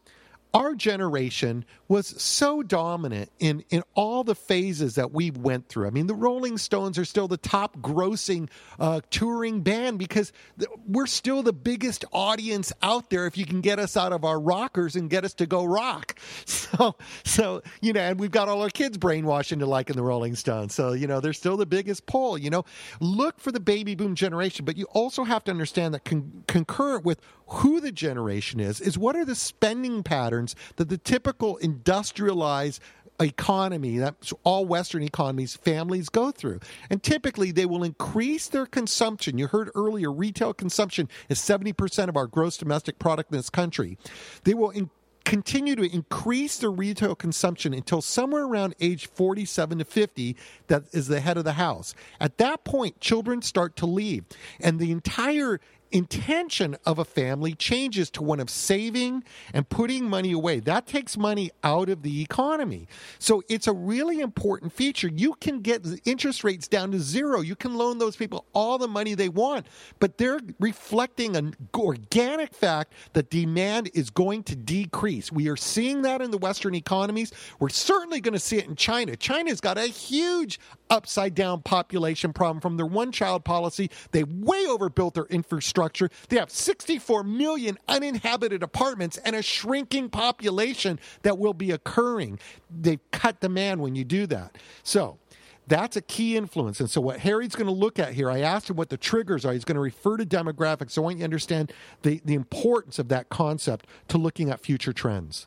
our generation was so dominant in, in all the phases that we went through. I mean, the Rolling Stones are still the top grossing uh, touring band because th- we're still the biggest audience out there if you can get us out of our rockers and get us to go rock. So, so you know, and we've got all our kids brainwashed into liking the Rolling Stones. So, you know, they're still the biggest pull. You know, look for the baby boom generation, but you also have to understand that con- concurrent with who the generation is, is what are the spending patterns that the typical industrialized economy that all western economies families go through. And typically they will increase their consumption. You heard earlier retail consumption is 70% of our gross domestic product in this country. They will in- continue to increase their retail consumption until somewhere around age 47 to 50 that is the head of the house. At that point children start to leave. And the entire intention of a family changes to one of saving and putting money away. That takes money out of the economy. So it's a really important feature. You can get interest rates down to zero. You can loan those people all the money they want, but they're reflecting an organic fact that demand is going to decrease. We are seeing that in the Western economies. We're certainly going to see it in China. China's got a huge upside down population problem from their one child policy. They way overbuilt their infrastructure. They have 64 million uninhabited apartments and a shrinking population that will be occurring. They cut demand when you do that. So, that's a key influence. And so, what Harry's going to look at here, I asked him what the triggers are. He's going to refer to demographics. So, I want you to understand the, the importance of that concept to looking at future trends.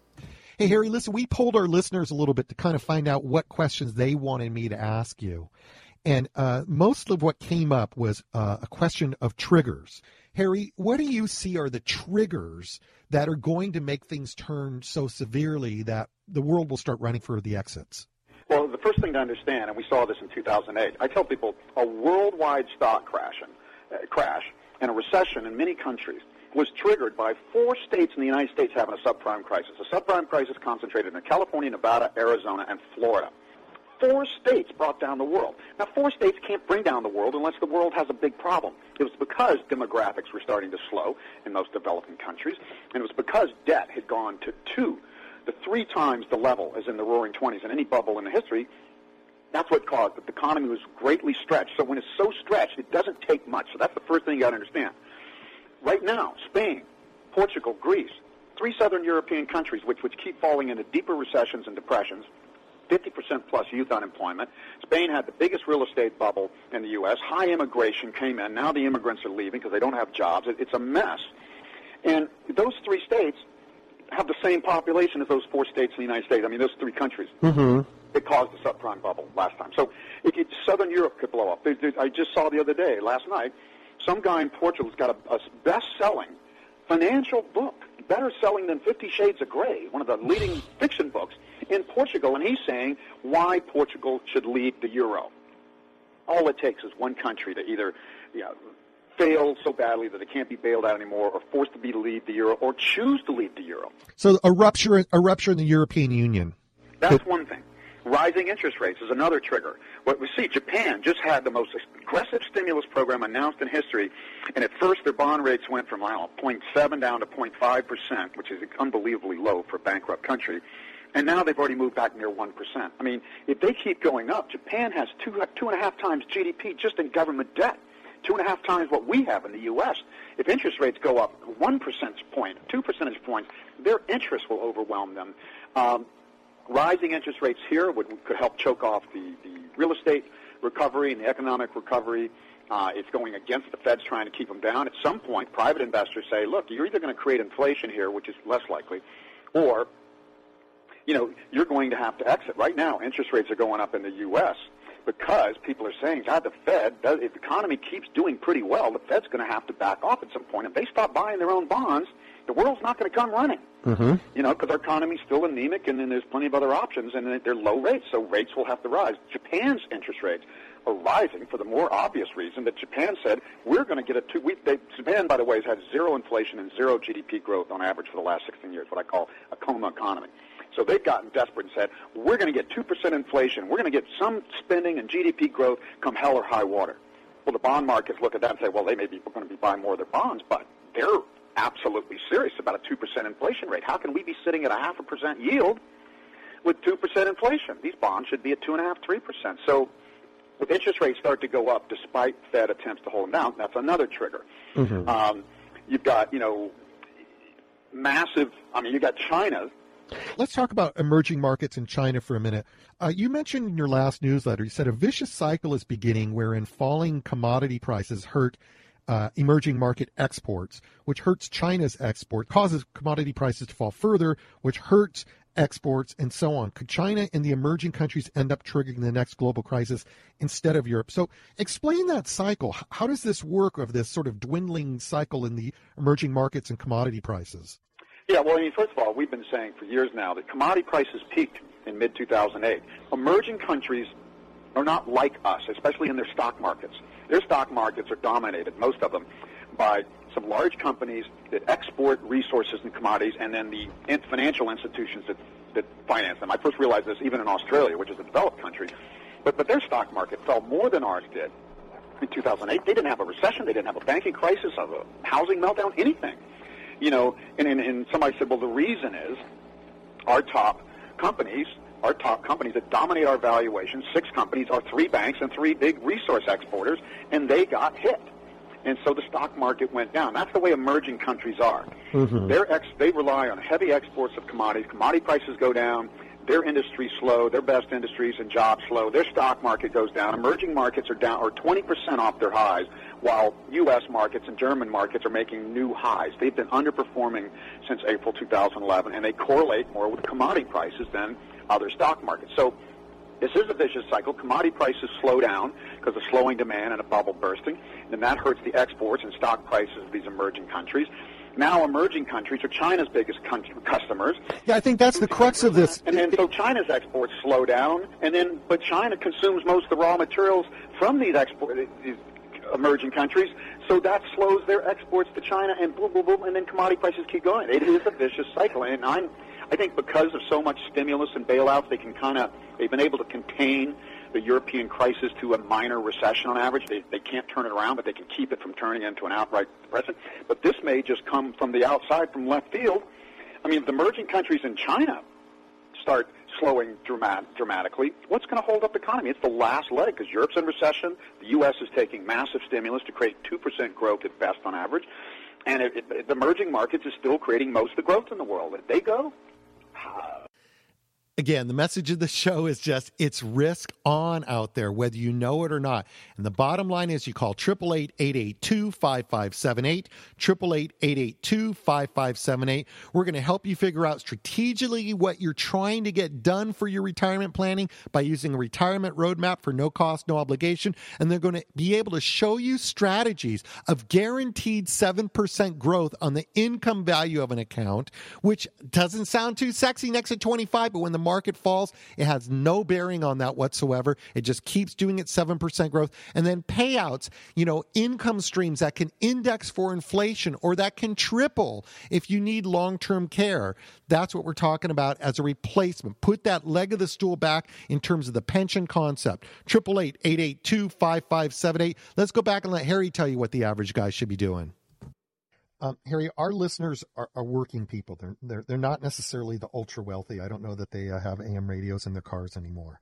Hey, Harry, listen, we polled our listeners a little bit to kind of find out what questions they wanted me to ask you. And uh, most of what came up was uh, a question of triggers. Harry, what do you see are the triggers that are going to make things turn so severely that the world will start running for the exits? Well, the first thing to understand, and we saw this in 2008, I tell people a worldwide stock crash and, uh, crash and a recession in many countries was triggered by four states in the United States having a subprime crisis. A subprime crisis concentrated in California, Nevada, Arizona, and Florida. Four states brought down the world. Now, four states can't bring down the world unless the world has a big problem. It was because demographics were starting to slow in most developing countries, and it was because debt had gone to two, to three times the level as in the roaring 20s and any bubble in the history. That's what caused it. The economy was greatly stretched. So when it's so stretched, it doesn't take much. So that's the first thing you got to understand right now, Spain, Portugal, Greece, three southern European countries which, which keep falling into deeper recessions and depressions, 50% plus youth unemployment. Spain had the biggest real estate bubble in the U.S. High immigration came in. Now the immigrants are leaving because they don't have jobs. It, it's a mess. And those three states have the same population as those four states in the United States. I mean, those three countries. Mm-hmm. It caused the subprime bubble last time. So it, it, Southern Europe could blow up. There, there, I just saw the other day, last night, some guy in Portugal's got a, a best-selling financial book better selling than Fifty Shades of Grey, one of the leading fiction books in Portugal, and he's saying why Portugal should leave the euro. All it takes is one country to either you know, fail so badly that it can't be bailed out anymore, or forced to be to leave the euro, or choose to leave the euro. So a rupture, a rupture in the European Union. That's one thing. Rising interest rates is another trigger. What we see, Japan just had the most aggressive stimulus program announced in history, and at first their bond rates went from I don't know 0.7 down to 0.5 percent, which is unbelievably low for a bankrupt country. And now they've already moved back near one percent. I mean, if they keep going up, Japan has two two and a half times GDP just in government debt two and a half times what we have in the U.S. If interest rates go up one percentage point, two percentage points, their interest will overwhelm them. Um, rising interest rates here would, could help choke off the, the real estate recovery and the economic recovery. Uh, it's going against the Fed's trying to keep them down. At some point, private investors say, look, you're either going to create inflation here, which is less likely, or you know, you're going to have to exit. Right now, interest rates are going up in the U.S because people are saying, God, the Fed, does, if the economy keeps doing pretty well, the Fed's going to have to back off at some point. If they stop buying their own bonds, the world's not going to come running. Mm-hmm. You know, because our economy's still anemic, and then there's plenty of other options, and they're low rates, so rates will have to rise. Japan's interest rates are rising for the more obvious reason that Japan said we're going to get a two. We, they, Japan, by the way, has had zero inflation and zero GDP growth on average for the last 16 years. What I call a coma economy. So they've gotten desperate and said, we're going to get 2% inflation. We're going to get some spending and GDP growth come hell or high water. Well, the bond markets look at that and say, well, they may be going to be buying more of their bonds, but they're absolutely serious about a 2% inflation rate. How can we be sitting at a half a percent yield with 2% inflation? These bonds should be at 2.5%, 3%. So if interest rates start to go up despite Fed attempts to hold them down, that's another trigger. Mm-hmm. Um, you've got, you know, massive, I mean, you've got China Let's talk about emerging markets in China for a minute. Uh, you mentioned in your last newsletter, you said a vicious cycle is beginning wherein falling commodity prices hurt uh, emerging market exports, which hurts China's export, causes commodity prices to fall further, which hurts exports, and so on. Could China and the emerging countries end up triggering the next global crisis instead of Europe? So, explain that cycle. How does this work of this sort of dwindling cycle in the emerging markets and commodity prices? Yeah, well, I mean, first of all, we've been saying for years now that commodity prices peaked in mid 2008. Emerging countries are not like us, especially in their stock markets. Their stock markets are dominated, most of them, by some large companies that export resources and commodities, and then the financial institutions that, that finance them. I first realized this even in Australia, which is a developed country. But, but their stock market fell more than ours did in 2008. They didn't have a recession. They didn't have a banking crisis, a housing meltdown, anything you know, and, and, and somebody said, well, the reason is our top companies, our top companies that dominate our valuation, six companies are three banks and three big resource exporters, and they got hit. And so the stock market went down. That's the way emerging countries are. Mm-hmm. They're ex- they rely on heavy exports of commodities. Commodity prices go down their industry slow, their best industries and jobs slow, their stock market goes down. Emerging markets are down or 20% off their highs, while U.S. markets and German markets are making new highs. They've been underperforming since April 2011, and they correlate more with commodity prices than other stock markets. So this is a vicious cycle. Commodity prices slow down because of slowing demand and a bubble bursting, and that hurts the exports and stock prices of these emerging countries now emerging countries are China's biggest country, customers. Yeah, I think that's the crux of this. And then so China's exports slow down, and then but China consumes most of the raw materials from these export these emerging countries, so that slows their exports to China, and boom, boom, boom, and then commodity prices keep going. It is a vicious cycle, and I'm, I think because of so much stimulus and bailouts, they can kind of they've been able to contain the European crisis to a minor recession on average. They, they can't turn it around, but they can keep it from turning into an outright depression. But this may just come from the outside, from left field. I mean, if the emerging countries in China start slowing dramat- dramatically, what's going to hold up the economy? It's the last leg because Europe's in recession. The U.S. is taking massive stimulus to create 2% growth at best on average. And it, it, the emerging markets is still creating most of the growth in the world. If they go, Again, the message of the show is just it's risk on out there, whether you know it or not. And the bottom line is you call 888-882-5578, 888-882-5578. We're going to help you figure out strategically what you're trying to get done for your retirement planning by using a retirement roadmap for no cost, no obligation. And they're going to be able to show you strategies of guaranteed 7% growth on the income value of an account, which doesn't sound too sexy next to 25, but when the market falls, it has no bearing on that whatsoever. It just keeps doing its 7% growth. And then payouts, you know, income streams that can index for inflation or that can triple if you need long term care. That's what we're talking about as a replacement. Put that leg of the stool back in terms of the pension concept. 888 882 5578. Let's go back and let Harry tell you what the average guy should be doing. Um, Harry, our listeners are, are, working people. They're, they're they're not necessarily the ultra wealthy. I don't know that they uh, have AM radios in their cars anymore,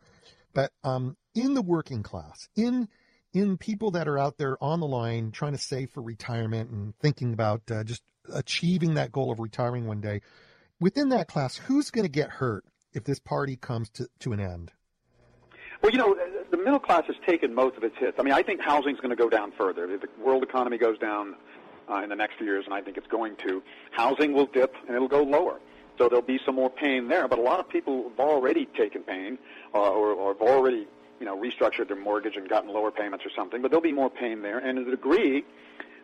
but um, in the working class, in in people that are out there on the line trying to save for retirement and thinking about uh, just achieving that goal of retiring one day, within that class, who's going to get hurt if this party comes to, to an end? Well, you know, the middle class has taken most of its hits. I mean, I think housing is going to go down further. If the world economy goes down, uh, in the next few years, and I think it's going to. Housing will dip and it'll go lower. So there'll be some more pain there. But a lot of people have already taken pain uh, or, or have already, you know, restructured their mortgage and gotten lower payments or something. But there'll be more pain there. And to the degree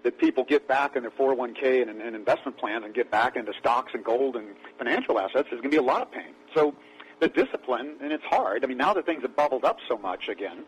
that people get back in their 401k and, and investment plans and get back into stocks and gold and financial assets, there's going to be a lot of pain. So the discipline, and it's hard. I mean, now that things have bubbled up so much again,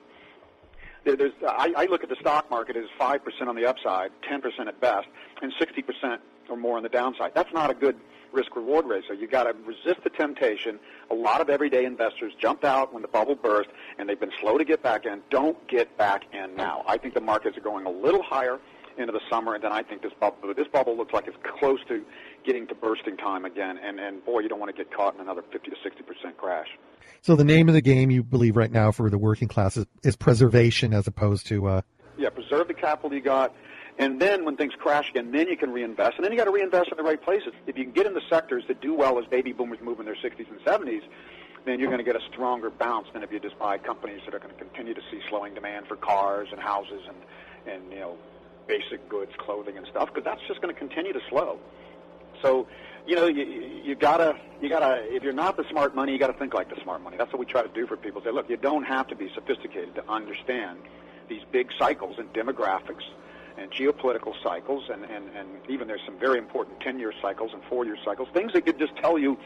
there's, I, I look at the stock market as 5% on the upside, 10% at best, and 60% or more on the downside. That's not a good risk reward ratio. You've got to resist the temptation. A lot of everyday investors jumped out when the bubble burst, and they've been slow to get back in. Don't get back in now. I think the markets are going a little higher into the summer, and then I think this bubble, this bubble looks like it's close to getting to bursting time again. And, and boy, you don't want to get caught in another 50 to 60% crash. So the name of the game you believe right now for the working class is, is preservation as opposed to. Uh... Yeah, preserve the capital you got. And then when things crash again, then you can reinvest. And then you got to reinvest in the right places. If you can get in the sectors that do well as baby boomers move in their 60s and 70s, then you're going to get a stronger bounce than if you just buy companies that are going to continue to see slowing demand for cars and houses and, and you know, basic goods, clothing and stuff, because that's just going to continue to slow. So you know, you, you gotta, you gotta. If you're not the smart money, you gotta think like the smart money. That's what we try to do for people. Say, look, you don't have to be sophisticated to understand these big cycles in demographics and geopolitical cycles, and, and, and even there's some very important 10-year cycles and four-year cycles, things that could just tell you,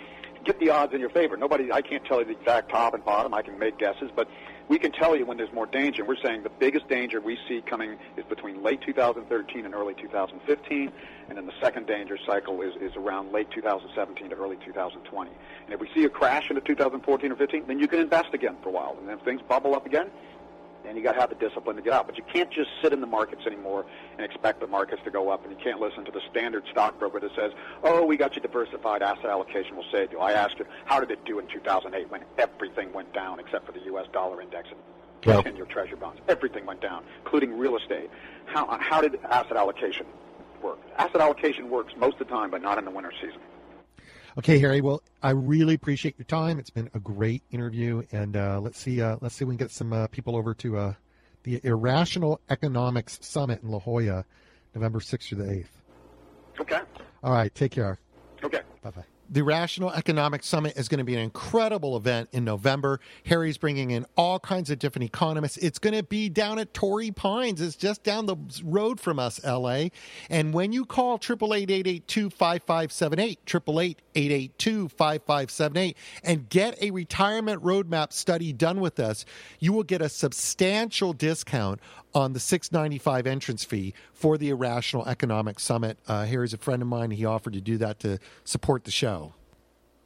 get the odds in your favor. Nobody, I can't tell you the exact top and bottom. I can make guesses, but we can tell you when there's more danger. We're saying the biggest danger we see coming is between late 2013 and early 2015, and then the second danger cycle is, is around late 2017 to early 2020. And if we see a crash into 2014 or 15, then you can invest again for a while. And if things bubble up again, and you got to have the discipline to get out. But you can't just sit in the markets anymore and expect the markets to go up, and you can't listen to the standard stockbroker that says, "Oh, we got you diversified asset allocation. We'll save you." I asked you, how did it do in 2008 when everything went down except for the U.S. dollar index and well, 10-year Treasury bonds? Everything went down, including real estate. How how did asset allocation work? Asset allocation works most of the time, but not in the winter season. Okay, Harry. Well, I really appreciate your time. It's been a great interview, and uh, let's see. Uh, let's see if we can get some uh, people over to uh, the Irrational Economics Summit in La Jolla, November sixth through the eighth. Okay. All right. Take care. Okay. Bye bye. The Rational Economic Summit is going to be an incredible event in November. Harry's bringing in all kinds of different economists. It's going to be down at Torrey Pines. It's just down the road from us, LA. And when you call 888-882-5578, 888-882-5578, and get a retirement roadmap study done with us, you will get a substantial discount on the 695 entrance fee for the Irrational Economic Summit. Uh, here is a friend of mine. He offered to do that to support the show.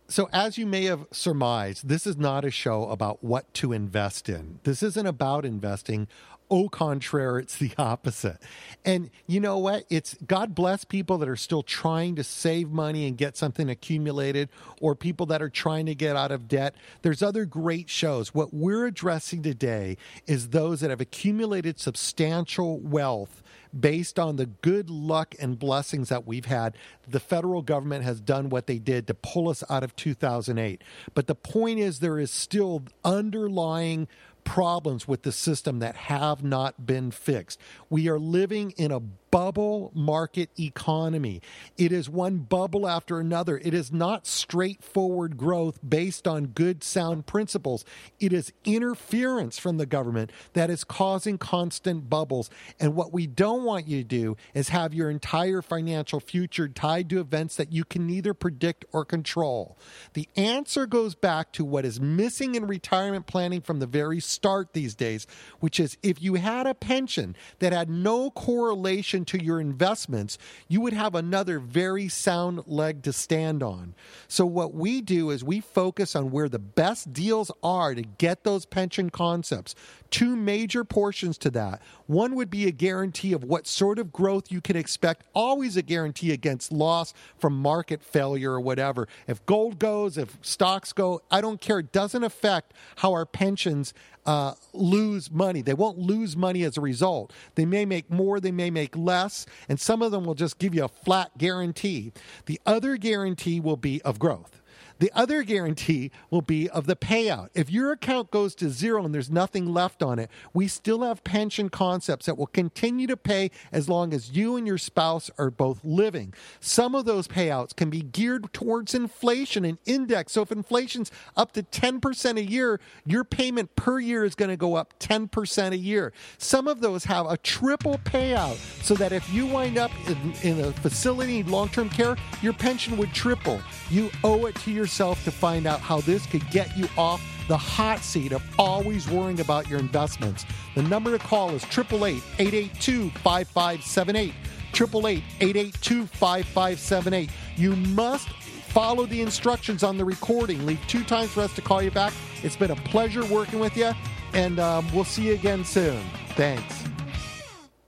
So, as you may have surmised, this is not a show about what to invest in. This isn't about investing. Au contraire, it's the opposite. And you know what? It's God bless people that are still trying to save money and get something accumulated, or people that are trying to get out of debt. There's other great shows. What we're addressing today is those that have accumulated substantial wealth based on the good luck and blessings that we've had. The federal government has done what they did to pull us out of 2008. But the point is, there is still underlying problems with the system that have not been fixed. We are living in a bubble market economy. It is one bubble after another. It is not straightforward growth based on good, sound principles. It is interference from the government that is causing constant bubbles. And what we don't want you to do is have your entire financial future tied to events that you can neither predict or control. The answer goes back to what is missing in retirement planning from the very start these days, which is if you had a pension that had no correlation to your investments, you would have another very sound leg to stand on. So, what we do is we focus on where the best deals are to get those pension concepts. Two major portions to that. One would be a guarantee of what sort of growth you can expect, always a guarantee against loss from market failure or whatever. If gold goes, if stocks go, I don't care. It doesn't affect how our pensions uh, lose money. They won't lose money as a result. They may make more, they may make less, and some of them will just give you a flat guarantee. The other guarantee will be of growth. The other guarantee will be of the payout. If your account goes to zero and there's nothing left on it, we still have pension concepts that will continue to pay as long as you and your spouse are both living. Some of those payouts can be geared towards inflation and index. So if inflation's up to 10% a year, your payment per year is going to go up 10% a year. Some of those have a triple payout so that if you wind up in, in a facility long term care, your pension would triple. You owe it to your yourself to find out how this could get you off the hot seat of always worrying about your investments. The number to call is 888 882 5578. 888 882 5578. You must follow the instructions on the recording. Leave two times for us to call you back. It's been a pleasure working with you, and um, we'll see you again soon. Thanks.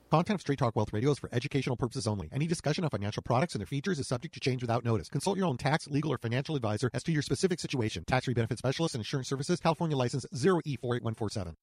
Content of Straight Talk Wealth Radio is for educational purposes only. Any discussion of financial products and their features is subject to change without notice. Consult your own tax, legal, or financial advisor as to your specific situation. Tax free benefit specialist and insurance services, California license 0E48147.